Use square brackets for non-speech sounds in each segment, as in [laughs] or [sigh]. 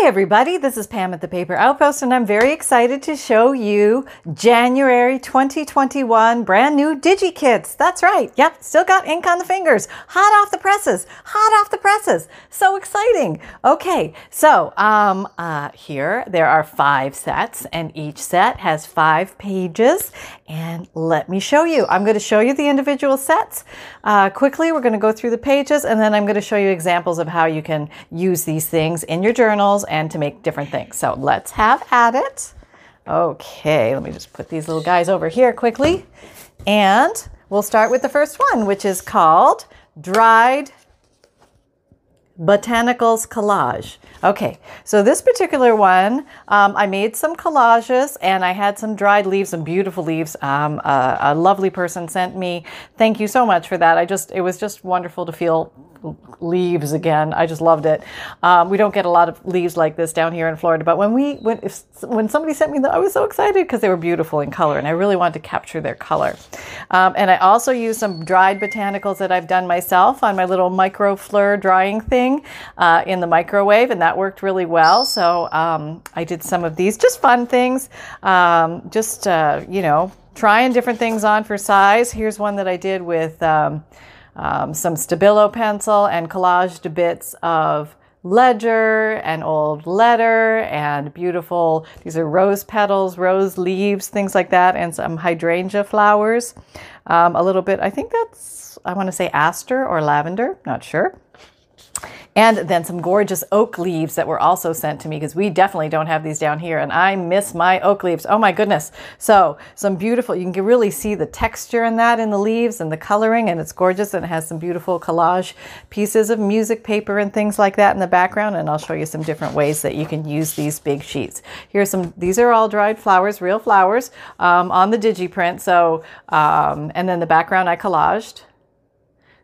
Hi, everybody. This is Pam at the Paper Outpost, and I'm very excited to show you January 2021 brand new DigiKits. That's right. Yep, still got ink on the fingers. Hot off the presses. Hot off the presses. So exciting. Okay, so um, uh, here there are five sets, and each set has five pages. And let me show you. I'm going to show you the individual sets uh, quickly. We're going to go through the pages, and then I'm going to show you examples of how you can use these things in your journals and to make different things. So let's have at it. Okay, let me just put these little guys over here quickly. And we'll start with the first one, which is called Dried Botanicals Collage. Okay, so this particular one, um, I made some collages and I had some dried leaves, some beautiful leaves. Um, a, a lovely person sent me. Thank you so much for that. I just, it was just wonderful to feel leaves again. I just loved it. Um, we don't get a lot of leaves like this down here in Florida, but when we when if, when somebody sent me them, I was so excited because they were beautiful in color, and I really wanted to capture their color. Um, and I also used some dried botanicals that I've done myself on my little microfleur drying thing uh, in the microwave, and that worked really well. So um, I did some of these, just fun things, um, just uh, you know, trying different things on for size. Here's one that I did with. Um, some Stabilo pencil and collaged bits of ledger and old letter and beautiful these are rose petals rose leaves things like that and some hydrangea flowers. Um, a little bit i think that's i want to say aster or lavender not sure and then some gorgeous oak leaves that were also sent to me because we definitely don't have these down here. And I miss my oak leaves. Oh my goodness. So, some beautiful, you can really see the texture in that in the leaves and the coloring, and it's gorgeous. And it has some beautiful collage pieces of music paper and things like that in the background. And I'll show you some different ways that you can use these big sheets. Here's some, these are all dried flowers, real flowers um, on the DigiPrint. So, um, and then the background I collaged.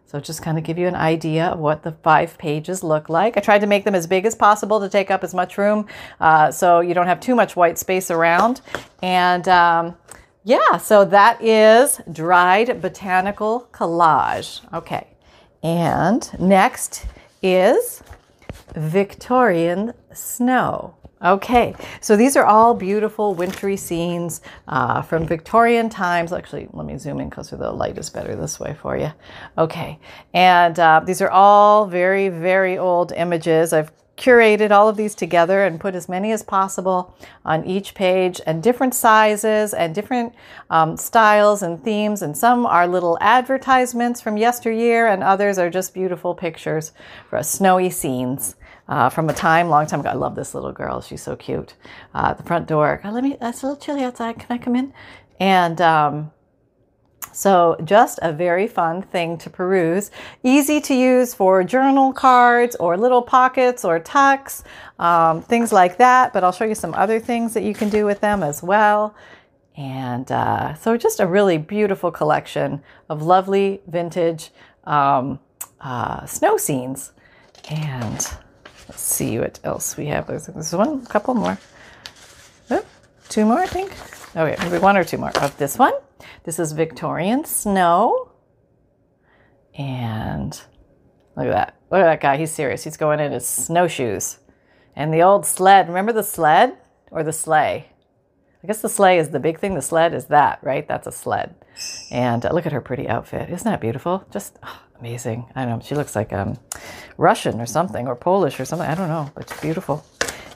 So just kind of give you an idea of what the five pages look like. I tried to make them as big as possible to take up as much room uh, so you don't have too much white space around. And um, yeah, so that is dried botanical collage. Okay. And next is Victorian snow. Okay, so these are all beautiful wintry scenes uh, from Victorian times. Actually, let me zoom in closer. The light is better this way for you. Okay, and uh, these are all very, very old images. I've curated all of these together and put as many as possible on each page and different sizes and different um, styles and themes and some are little advertisements from yesteryear and others are just beautiful pictures for snowy scenes uh, from a time, long time ago. I love this little girl. She's so cute. Uh, the front door, let me, it's a little chilly outside. Can I come in? And um, so, just a very fun thing to peruse. Easy to use for journal cards or little pockets or tucks, um, things like that. But I'll show you some other things that you can do with them as well. And uh, so, just a really beautiful collection of lovely vintage um, uh, snow scenes. And Let's see what else we have. There's one, a couple more. Oh, two more, I think. Okay, maybe one or two more of this one. This is Victorian Snow. And look at that. Look at that guy. He's serious. He's going in his snowshoes. And the old sled. Remember the sled or the sleigh? I guess the sleigh is the big thing. The sled is that, right? That's a sled. And uh, look at her pretty outfit. Isn't that beautiful? Just oh, amazing. I don't know. She looks like um, Russian or something, or Polish or something. I don't know, but it's beautiful.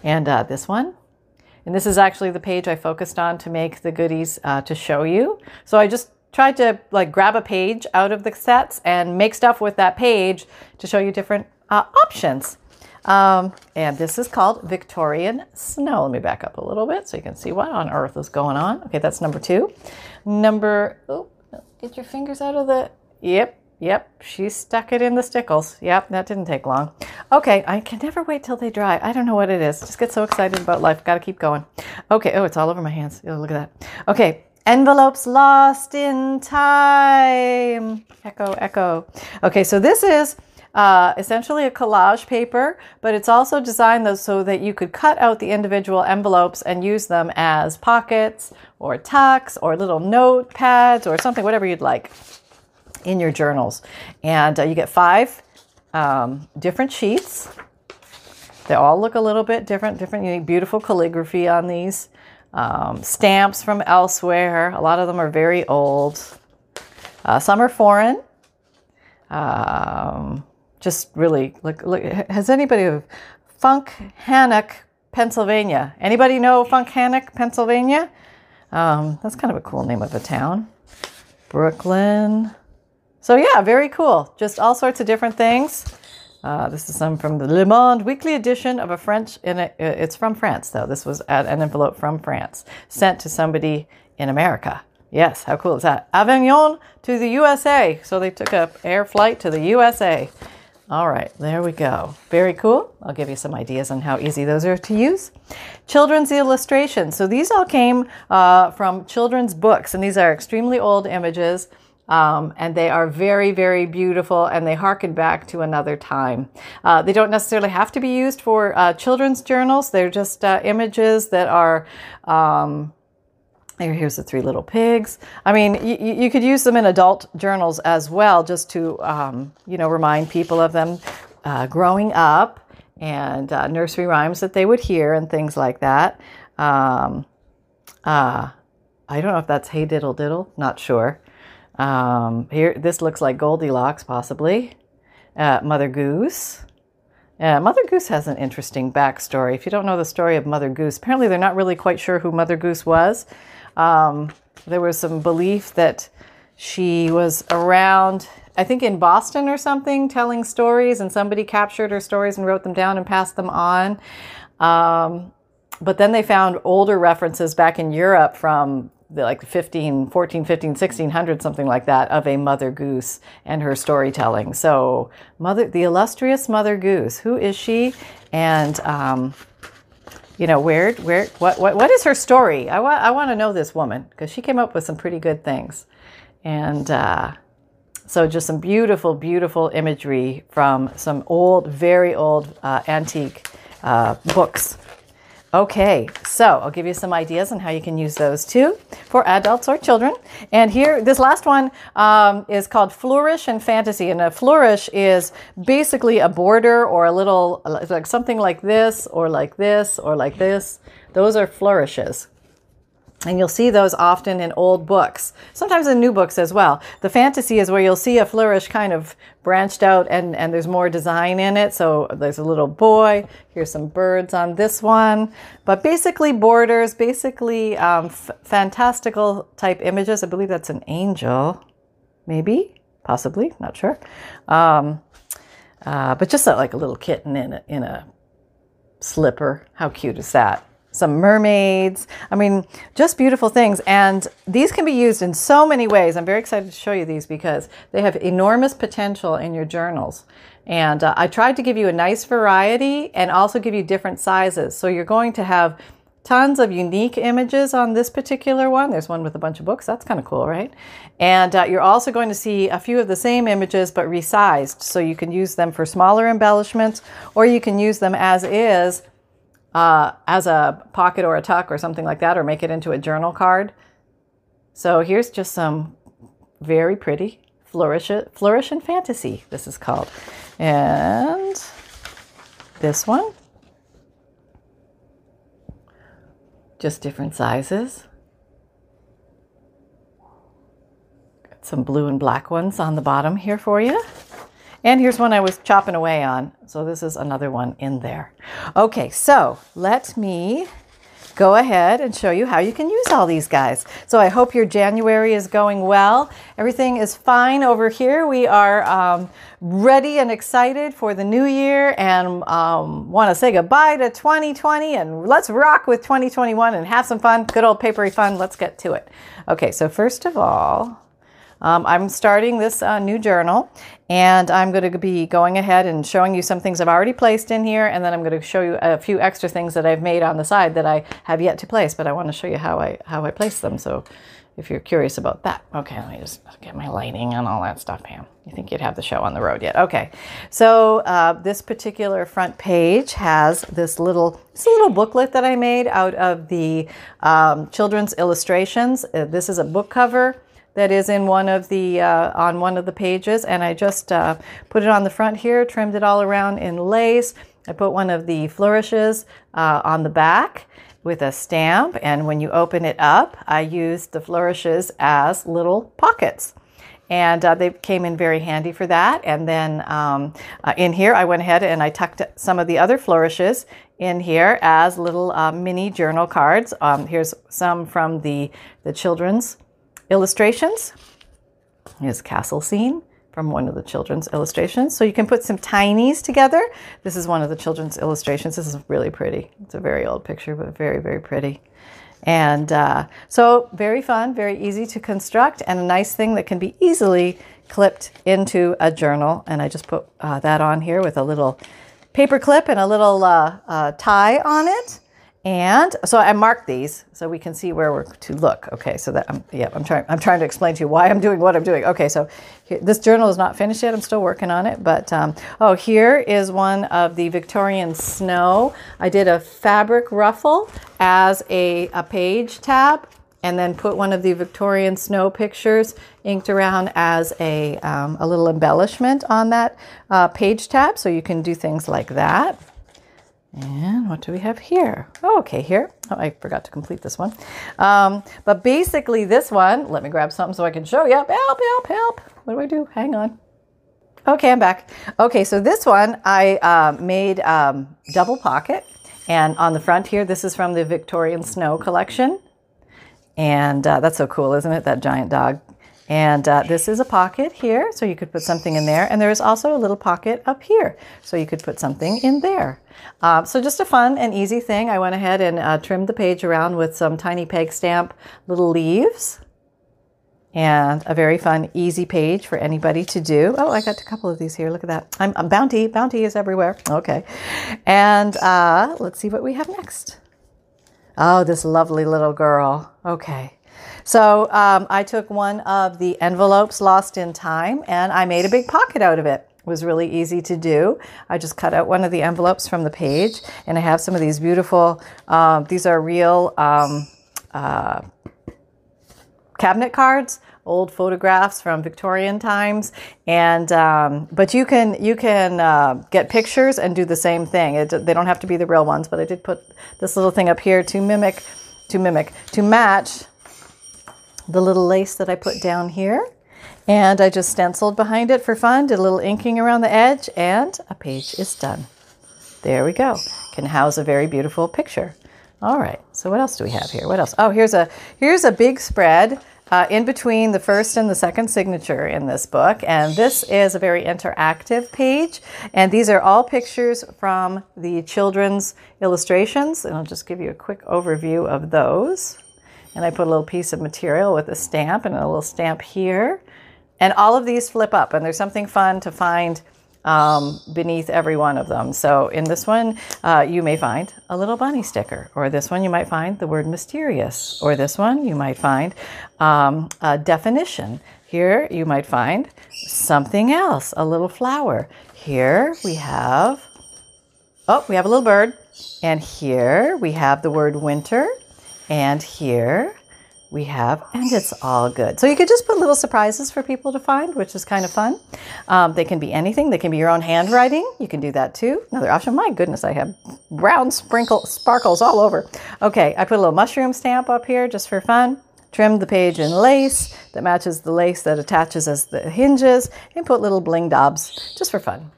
And uh, this one. And this is actually the page I focused on to make the goodies uh, to show you. So I just tried to like grab a page out of the sets and make stuff with that page to show you different uh, options. Um, and this is called Victorian Snow. Let me back up a little bit so you can see what on earth is going on. Okay, that's number two. Number, oh, get your fingers out of the, yep, yep, she stuck it in the stickles. Yep, that didn't take long. Okay, I can never wait till they dry. I don't know what it is. Just get so excited about life. Got to keep going. Okay, oh, it's all over my hands. Oh, look at that. Okay, envelopes lost in time. Echo, echo. Okay, so this is uh, essentially a collage paper, but it's also designed though so that you could cut out the individual envelopes and use them as pockets or tucks or little notepads or something, whatever you'd like in your journals. And uh, you get five um, different sheets. They all look a little bit different, different, unique, beautiful calligraphy on these. Um, stamps from elsewhere. A lot of them are very old. Uh, some are foreign. Um, just really look, look. Has anybody of Funkhannock, Pennsylvania? Anybody know Funkhannock, Pennsylvania? Um, that's kind of a cool name of a town. Brooklyn. So yeah, very cool. Just all sorts of different things. Uh, this is some from the Le Monde weekly edition of a French. A, it's from France though. This was an envelope from France sent to somebody in America. Yes, how cool is that? Avignon to the USA. So they took a air flight to the USA. All right, there we go. Very cool. I'll give you some ideas on how easy those are to use. Children's illustrations. So these all came uh, from children's books, and these are extremely old images. Um, and they are very, very beautiful and they harken back to another time. Uh, they don't necessarily have to be used for uh, children's journals, they're just uh, images that are. Um, Here's the three little pigs. I mean, you, you could use them in adult journals as well, just to, um, you know, remind people of them uh, growing up and uh, nursery rhymes that they would hear and things like that. Um, uh, I don't know if that's Hey Diddle Diddle, not sure. Um, here, this looks like Goldilocks, possibly. Uh, Mother Goose. Yeah, Mother Goose has an interesting backstory. If you don't know the story of Mother Goose, apparently they're not really quite sure who Mother Goose was. Um, there was some belief that she was around, I think in Boston or something, telling stories, and somebody captured her stories and wrote them down and passed them on. Um, but then they found older references back in Europe from the, like 15, 14, 15, 1600, something like that, of a Mother Goose and her storytelling. So, Mother, the illustrious Mother Goose, who is she? And um, you know, where, where, what, what, what is her story? I want, I want to know this woman because she came up with some pretty good things. And uh, so, just some beautiful, beautiful imagery from some old, very old uh, antique uh, books Okay, so I'll give you some ideas on how you can use those too for adults or children. And here, this last one um, is called Flourish and Fantasy. And a flourish is basically a border or a little, like something like this, or like this, or like this. Those are flourishes. And you'll see those often in old books, sometimes in new books as well. The fantasy is where you'll see a flourish kind of branched out and, and there's more design in it. So there's a little boy, here's some birds on this one. But basically, borders, basically um, f- fantastical type images. I believe that's an angel, maybe, possibly, not sure. Um, uh, but just a, like a little kitten in a, in a slipper. How cute is that? Some mermaids. I mean, just beautiful things. And these can be used in so many ways. I'm very excited to show you these because they have enormous potential in your journals. And uh, I tried to give you a nice variety and also give you different sizes. So you're going to have tons of unique images on this particular one. There's one with a bunch of books. That's kind of cool, right? And uh, you're also going to see a few of the same images but resized. So you can use them for smaller embellishments or you can use them as is uh, as a pocket or a tuck or something like that, or make it into a journal card. So here's just some very pretty flourish, flourish and fantasy. This is called, and this one, just different sizes. Got some blue and black ones on the bottom here for you. And here's one I was chopping away on. So this is another one in there. Okay, so let me go ahead and show you how you can use all these guys. So I hope your January is going well. Everything is fine over here. We are um, ready and excited for the new year and um, want to say goodbye to 2020 and let's rock with 2021 and have some fun. Good old papery fun. Let's get to it. Okay, so first of all, um, I'm starting this uh, new journal and I'm going to be going ahead and showing you some things I've already placed in here and then I'm going to show you a few extra things that I've made on the side that I have yet to place, but I want to show you how I, how I place them. So if you're curious about that. Okay, let me just get my lighting and all that stuff, Pam. You think you'd have the show on the road yet? Okay, so uh, this particular front page has this little, this little booklet that I made out of the um, children's illustrations. Uh, this is a book cover that is in one of the uh, on one of the pages and I just uh, put it on the front here trimmed it all around in lace I put one of the flourishes uh, on the back with a stamp, and when you open it up, I used the flourishes as little pockets and uh, they came in very handy for that. And then um, uh, in here, I went ahead and I tucked some of the other flourishes in here as little uh, mini journal cards. Um, here's some from the, the children's illustrations. Here's a castle scene from one of the children's illustrations. So you can put some tinies together. This is one of the children's illustrations. This is really pretty. It's a very old picture, but very, very pretty. And uh, so, very fun, very easy to construct, and a nice thing that can be easily clipped into a journal. And I just put uh, that on here with a little paper clip and a little uh, uh tie on it. And so I marked these so we can see where we're to look. Okay, so that I'm yeah I'm trying I'm trying to explain to you why I'm doing what I'm doing. Okay, so here, this journal is not finished yet. I'm still working on it. But um, oh, here is one of the Victorian snow. I did a fabric ruffle as a, a page tab, and then put one of the Victorian snow pictures inked around as a um, a little embellishment on that uh, page tab. So you can do things like that. And what do we have here? Oh, okay, here. Oh, I forgot to complete this one. Um, but basically, this one, let me grab something so I can show you. Help, help, help. What do I do? Hang on. Okay, I'm back. Okay, so this one I uh, made um, double pocket. And on the front here, this is from the Victorian Snow collection. And uh, that's so cool, isn't it? That giant dog and uh, this is a pocket here, so you could put something in there. And there is also a little pocket up here, so you could put something in there. Uh, so just a fun and easy thing. I went ahead and uh, trimmed the page around with some tiny peg stamp little leaves. And a very fun, easy page for anybody to do. Oh, I got a couple of these here. Look at that. I'm, I'm Bounty. Bounty is everywhere. Okay. And uh, let's see what we have next. Oh, this lovely little girl. Okay. So um, I took one of the envelopes lost in time and I made a big pocket out of it. It was really easy to do. I just cut out one of the envelopes from the page and I have some of these beautiful, um, these are real um, uh, cabinet cards old photographs from Victorian times, and um, but you can you can uh, get pictures and do the same thing. It, they don't have to be the real ones, but I did put this little thing up here to mimic, to mimic, to match the little lace that I put down here. And I just stenciled behind it for fun, did a little inking around the edge, and a page is done. There we go. Can house a very beautiful picture. All right. So what else do we have here? What else? Oh, here's a here's a big spread uh, in between the first and the second signature in this book, and this is a very interactive page. And these are all pictures from the children's illustrations, and I'll just give you a quick overview of those and I put a little piece of material with a stamp and a little stamp here. And all of these flip up, and there's something fun to find um, beneath every one of them. So in this one, uh, you may find a little bunny sticker, or this one, you might find the word mysterious, or this one, you might find um, a definition. Here, you might find something else, a little flower. Here we have, oh, we have a little bird. And here we have the word winter. And here we have, and it's all good. So you could just put little surprises for people to find, which is kind of fun. Um, they can be anything. They can be your own handwriting. You can do that too. Another option. My goodness, I have brown sprinkle sparkles all over. Okay, I put a little mushroom stamp up here just for fun. Trimmed the page in lace that matches the lace that attaches as the hinges, and put little bling dobs just for fun.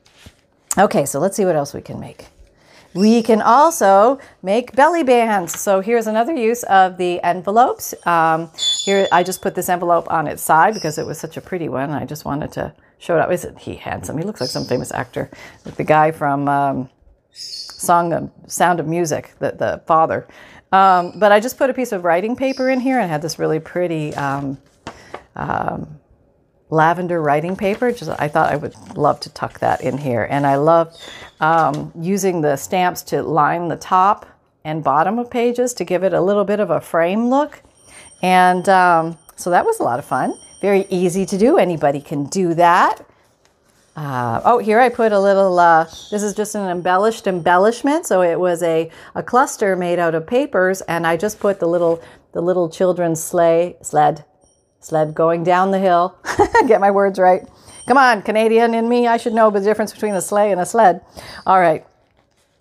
Okay, so let's see what else we can make. We can also make belly bands. So here's another use of the envelopes. Um, here, I just put this envelope on its side because it was such a pretty one. I just wanted to show it up. Isn't he handsome? He looks like some famous actor, like the guy from um, Song of Sound of Music, the, the father. Um, but I just put a piece of writing paper in here and had this really pretty um, um, lavender writing paper. Just I thought I would love to tuck that in here. And I love um, using the stamps to line the top and bottom of pages to give it a little bit of a frame look. And um, so that was a lot of fun. Very easy to do. Anybody can do that. Uh, oh, here I put a little, uh, this is just an embellished embellishment. So it was a, a cluster made out of papers and I just put the little, the little children's sleigh, sled, sled going down the hill. [laughs] Get my words right. Come on, Canadian in me, I should know the difference between a sleigh and a sled. All right.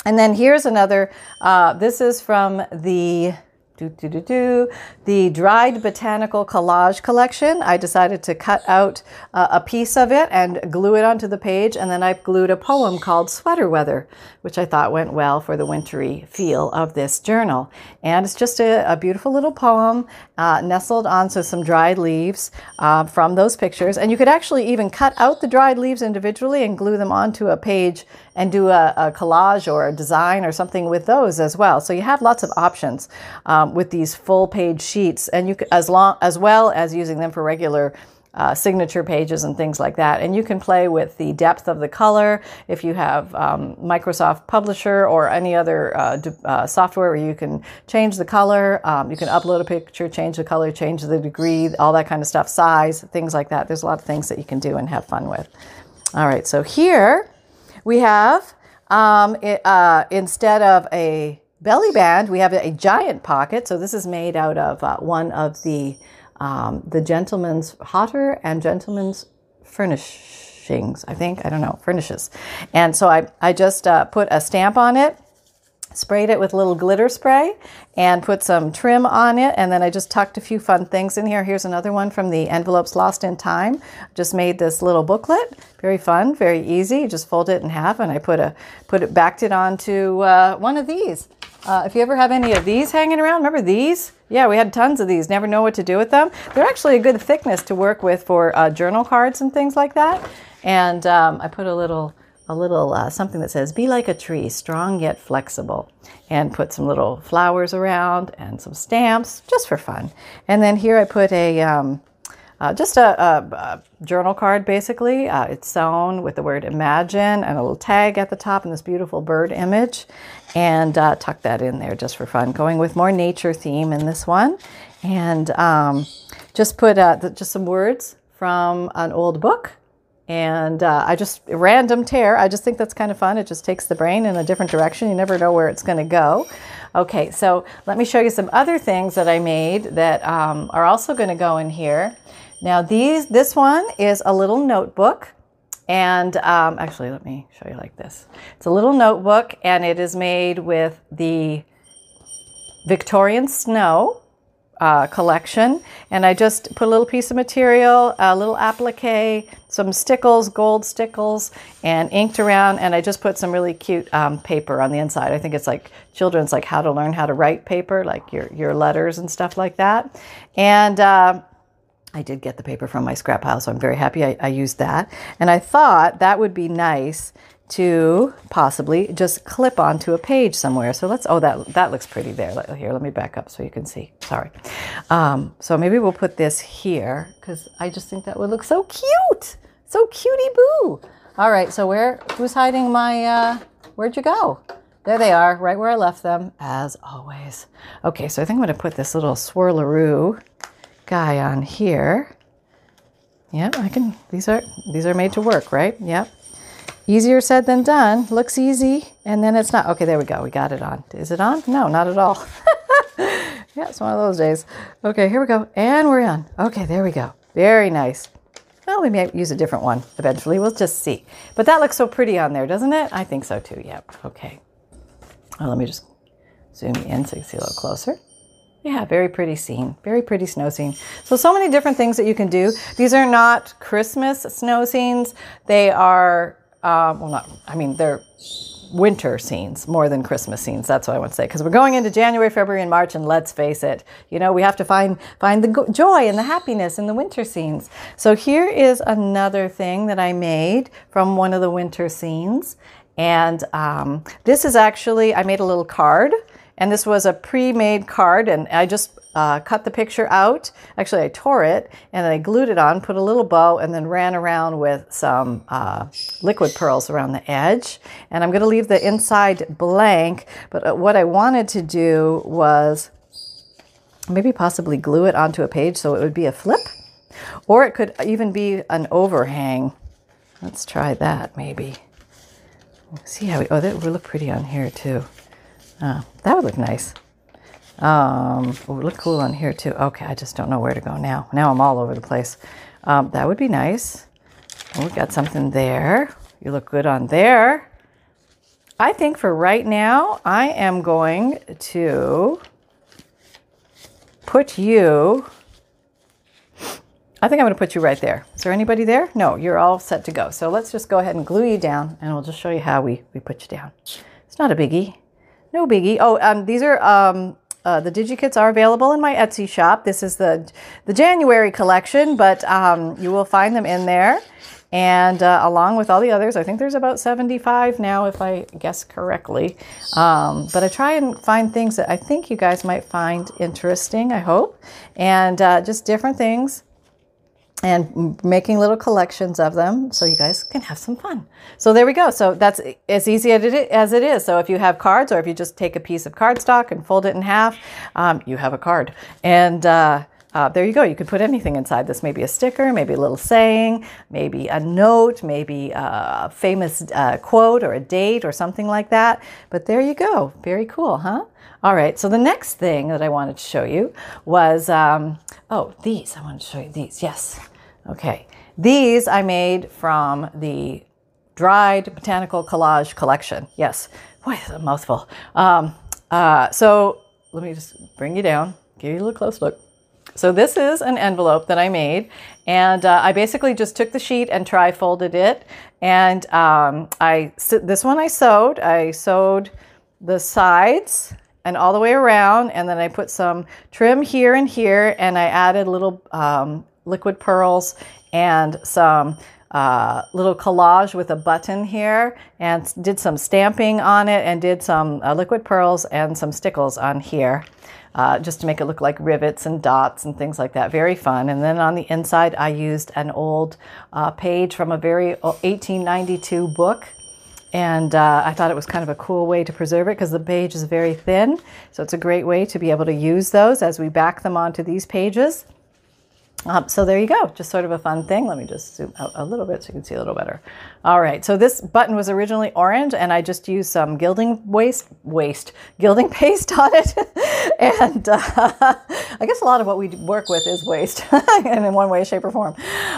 And then here's another, uh, this is from the do, do, do, do. The dried botanical collage collection. I decided to cut out uh, a piece of it and glue it onto the page, and then I glued a poem called Sweater Weather, which I thought went well for the wintry feel of this journal. And it's just a, a beautiful little poem uh, nestled onto some dried leaves uh, from those pictures. And you could actually even cut out the dried leaves individually and glue them onto a page and do a, a collage or a design or something with those as well. So you have lots of options. Um, with these full page sheets, and you as long as well as using them for regular uh, signature pages and things like that. And you can play with the depth of the color if you have um, Microsoft Publisher or any other uh, d- uh, software where you can change the color. Um, you can upload a picture, change the color, change the degree, all that kind of stuff, size, things like that. There's a lot of things that you can do and have fun with. All right, so here we have um, it, uh, instead of a belly band, we have a giant pocket. So this is made out of uh, one of the um, the gentleman's hotter and gentleman's furnishings. I think I don't know furnishes, and so I I just uh, put a stamp on it. Sprayed it with a little glitter spray and put some trim on it. And then I just tucked a few fun things in here. Here's another one from the Envelopes Lost in Time. Just made this little booklet. Very fun, very easy. Just fold it in half and I put a put it backed it onto uh, one of these. Uh, if you ever have any of these hanging around, remember these? Yeah, we had tons of these. Never know what to do with them. They're actually a good thickness to work with for uh, journal cards and things like that. And um, I put a little a little uh, something that says "Be like a tree, strong yet flexible," and put some little flowers around and some stamps just for fun. And then here I put a um, uh, just a, a, a, journal card, basically. Uh, it's sewn with the word imagine and a little tag at the top and this beautiful bird image. And uh, tuck that in there just for fun. Going with more nature theme in this one. And um, just put uh, the, just some words from an old book. And uh, I just, random tear. I just think that's kind of fun. It just takes the brain in a different direction. You never know where it's going to go. Okay, so let me show you some other things that I made that um, are also going to go in here. Now these, this one is a little notebook. And um, actually, let me show you like this. It's a little notebook, and it is made with the Victorian Snow uh, collection. And I just put a little piece of material, a little applique, some stickles, gold stickles, and inked around. And I just put some really cute um, paper on the inside. I think it's like children's, like how to learn how to write paper, like your, your letters and stuff like that. And uh, I did get the paper from my scrap pile, so I'm very happy I, I, used that. And I thought that would be nice to possibly just clip onto a page somewhere. So let's, oh, that, that looks pretty there. Here, let me back up so you can see. Sorry. Um, so maybe we'll put this here because I just think that would look so cute. So cutie boo. All right, so where, who's hiding my, uh, where'd you go? There they are, right where I left them, as always. Okay, so I think I'm to put this little swirlaroo guy on here. Yep, I can, these are, these are made to work, right? Yep. Easier said than done. Looks easy, and then it's not. Okay, there we go. We got it on. Is it on? No, not at all. [laughs] yeah, it's one of those days. Okay, here we go. And we're on. Okay, there we go. Very nice. Well, we may use a different one eventually. We'll just see. But that looks so pretty on there, doesn't it? I think so too. Yep. Okay. Well, let me just zoom in so you can see a little closer. Yeah, very pretty scene. Very pretty snow scene. So, so many different things that you can do. These are not Christmas snow scenes. They are, uh, well, not, I mean, they're winter scenes more than Christmas scenes. That's what I want to say. Because we're going into January, February, and March, and let's face it, you know, we have to find find the joy and the happiness in the winter scenes. So here is another thing that I made from one of the winter scenes. And um, this is actually, I made a little card and this was a pre-made card and I just uh, cut the picture out. Actually, I tore it and I glued it on, put a little bow, and then ran around with some uh, liquid pearls around the edge. And I'm going to leave the inside blank, but uh, what I wanted to do was maybe possibly glue it onto a page so it would be a flip, or it could even be an overhang. Let's try that maybe. See how we, oh, that would look pretty on here too. Oh, that would look nice. Um, would look cool on here too. Okay, I just don't know where to go now. Now I'm all over the place. Um, that would be nice. Oh, we got something there. You look good on there. I think for right now, I am going to put you. I think I'm going to put you right there. Is there anybody there? No, you're all set to go. So let's just go ahead and glue you down and we'll just show you how we, we put you down. It's not a biggie. No biggie. Oh, um, these are um, uh, the DigiKits are available in my Etsy shop. This is the the January collection, but um, you will find them in there. And uh, along with all the others, I think there's about 75 now, if I guess correctly. Um, but I try and find things that I think you guys might find interesting, I hope. And uh, just different things and making little collections of them so you guys can have some fun. So there we go. So that's as easy as it is. So if you have cards or if you just take a piece of cardstock and fold it in half, um, you have a card. And uh, uh, there you go. You could put anything inside this. Maybe a sticker, maybe a little saying, maybe a note, maybe a famous uh, quote or a date or something like that. But there you go. Very cool, huh? All right. So the next thing that I wanted to show you was, um, oh, these. I wanted to show you these. Yes. Okay. These I made from the dried botanical collage collection. Yes. Boy, that's a mouthful. Um, uh, so let me just bring you down, give you a little close look. So this is an envelope that I made, and uh, I basically just took the sheet and tri-folded it, and um, I this one I sewed. I sewed the sides and all the way around, and then I put some trim here and here, and I added little um, liquid pearls and some uh, little collage with a button here and did some stamping on it and did some uh, liquid pearls and some stickles on here uh, just to make it look like rivets and dots and things like that. Very fun. And then on the inside, I used an old uh, page from a very 1892 book. And uh, I thought it was kind of a cool way to preserve it because the page is very thin. So it's a great way to be able to use those as we back them onto these pages. Um, so there you go, just sort of a fun thing. Let me just zoom out a little bit so you can see a little better. All right, so this button was originally orange and I just used some gilding waste, waste, gilding [laughs] paste on it. [laughs] and uh, [laughs] I guess a lot of what we work with is waste and in one way, shape or form.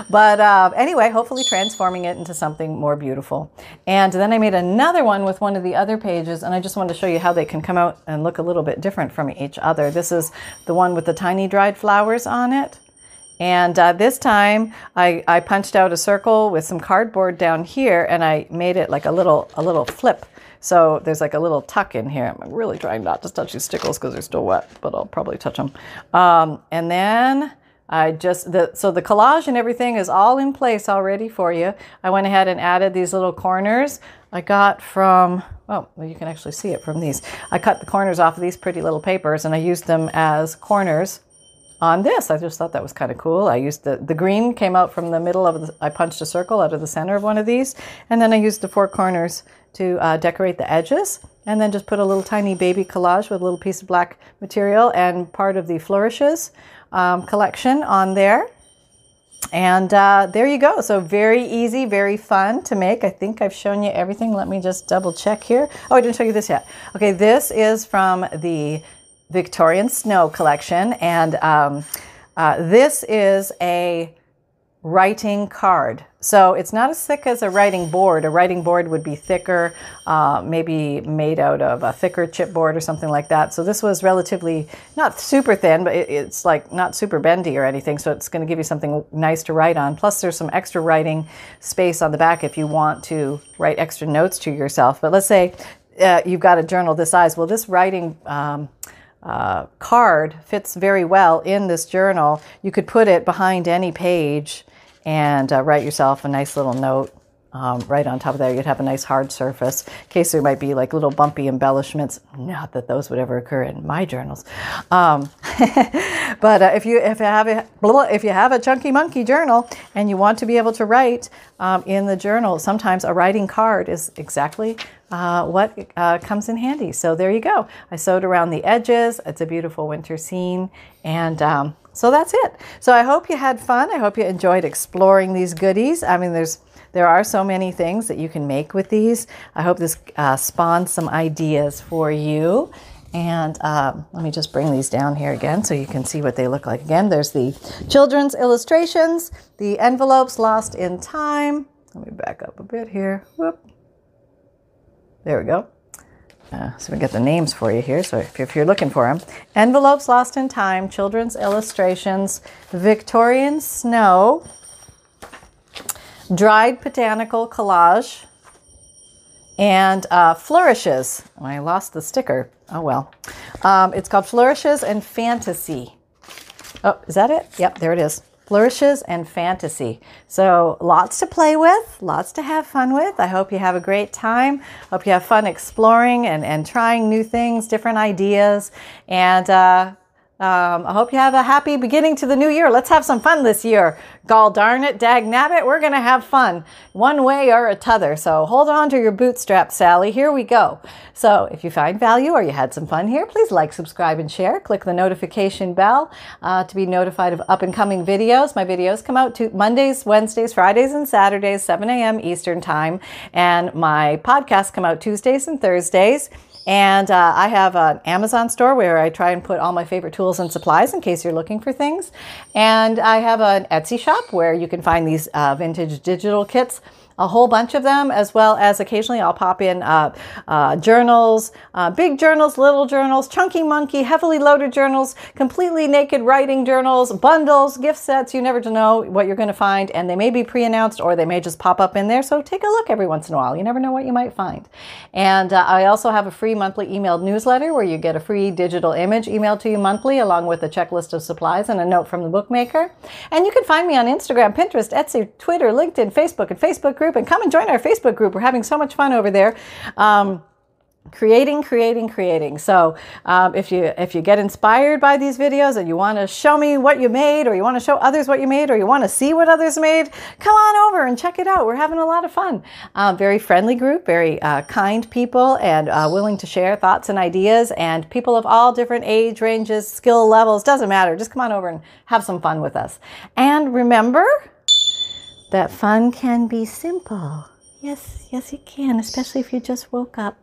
But uh, anyway, hopefully transforming it into something more beautiful. And then I made another one with one of the other pages and I just wanted to show you how they can come out and look a little bit different from each other. This is the one with the tiny dried flowers on it. And uh, this time I, I punched out a circle with some cardboard down here and I made it like a little, a little flip. So there's like a little tuck in here. I'm really trying not to touch these stickles because they're still wet, but I'll probably touch them. Um, and then I just, the, so the collage and everything is all in place already for you. I went ahead and added these little corners I got from, oh, you can actually see it from these. I cut the corners off of these pretty little papers and I used them as corners on this. I just thought that was kind of cool. I used the, the green came out from the middle of the, I punched a circle out of the center of one of these. And then I used the four corners to uh, decorate the edges. And then just put a little tiny baby collage with a little piece of black material and part of the flourishes um, collection on there. And uh, there you go. So very easy, very fun to make. I think I've shown you everything. Let me just double check here. Oh, I didn't show you this yet. Okay, this is from the Victorian Snow collection. And um, uh, this is a writing card. So it's not as thick as a writing board. A writing board would be thicker, uh, maybe made out of a thicker chipboard or something like that. So this was relatively not super thin, but it, it's like not super bendy or anything. So it's going to give you something nice to write on. Plus, there's some extra writing space on the back if you want to write extra notes to yourself. But let's say uh, you've got a journal this size. Well, this writing um, uh, card fits very well in this journal. You could put it behind any page and uh, write yourself a nice little note um, right on top of there. You'd have a nice hard surface in case there might be like little bumpy embellishments. Not that those would ever occur in my journals. Um, [laughs] but uh, if you if you have a if you have a chunky monkey journal and you want to be able to write um, in the journal, sometimes a writing card is exactly uh, what uh, comes in handy. So there you go. I sewed around the edges. It's a beautiful winter scene. And um, so that's it. So I hope you had fun. I hope you enjoyed exploring these goodies. I mean, there's there are so many things that you can make with these. I hope this uh, spawns some ideas for you. And um, let me just bring these down here again so you can see what they look like. Again, there's the children's illustrations, the envelopes lost in time. Let me back up a bit here. Whoop. There we go. Uh, so we get the names for you here. So if, if you're looking for them, envelopes lost in time, children's illustrations, Victorian snow, dried botanical collage, and uh, flourishes. Oh, I lost the sticker. Oh well. Um, it's called Flourishes and Fantasy. Oh, is that it? Yep, there it is. Flourishes and Fantasy. So lots to play with, lots to have fun with. I hope you have a great time. Hope you have fun exploring and, and trying new things, different ideas. And uh, um, I hope you have a happy beginning to the new year. Let's have some fun this year. Gall darn it, dag nabbit, we're going to have fun one way or a t'other. So hold on to your bootstraps, Sally. Here we go. So if you find value or you had some fun here, please like, subscribe, and share. Click the notification bell uh, to be notified of up and coming videos. My videos come out to Mondays, Wednesdays, Fridays, and Saturdays, 7 a.m. Eastern Time. And my podcasts come out Tuesdays and Thursdays. And uh, I have an Amazon store where I try and put all my favorite tools and supplies in case you're looking for things. And I have an Etsy shop where you can find these uh, vintage digital kits a whole bunch of them, as well as occasionally I'll pop in uh, uh, journals, uh, big journals, little journals, chunky monkey, heavily loaded journals, completely naked writing journals, bundles, gift sets. You never know what you're going to find, and they may be pre announced or they may just pop up in there. So take a look every once in a while. You never know what you might find. And uh, I also have a free monthly emailed newsletter where you get a free digital image emailed to you monthly, along with a checklist of supplies and a note from the bookmaker. And you can find me on Instagram, Pinterest, Etsy, Twitter, LinkedIn, Facebook, and Facebook group and come and join our Facebook group. We're having so much fun over there. Um, creating creating creating. So um, if you if you get inspired by these videos and you want to show me what you made or you want to show others what you made or you want to see what others made come on over and check it out. We're having a lot of fun. Uh, very friendly group very uh, kind people and uh, willing to share thoughts and ideas and people of all different age ranges skill levels doesn't matter. Just come on over and have some fun with us. And remember that fun can be simple. Yes, yes, it can, especially if you just woke up.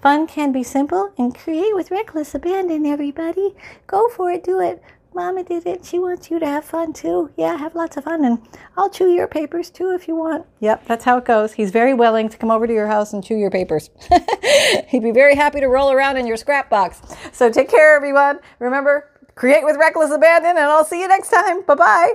Fun can be simple and create with reckless abandon, everybody. Go for it, do it. Mama did it. She wants you to have fun too. Yeah, have lots of fun. And I'll chew your papers too if you want. Yep, that's how it goes. He's very willing to come over to your house and chew your papers. [laughs] He'd be very happy to roll around in your scrap box. So take care, everyone. Remember, create with reckless abandon, and I'll see you next time. Bye bye.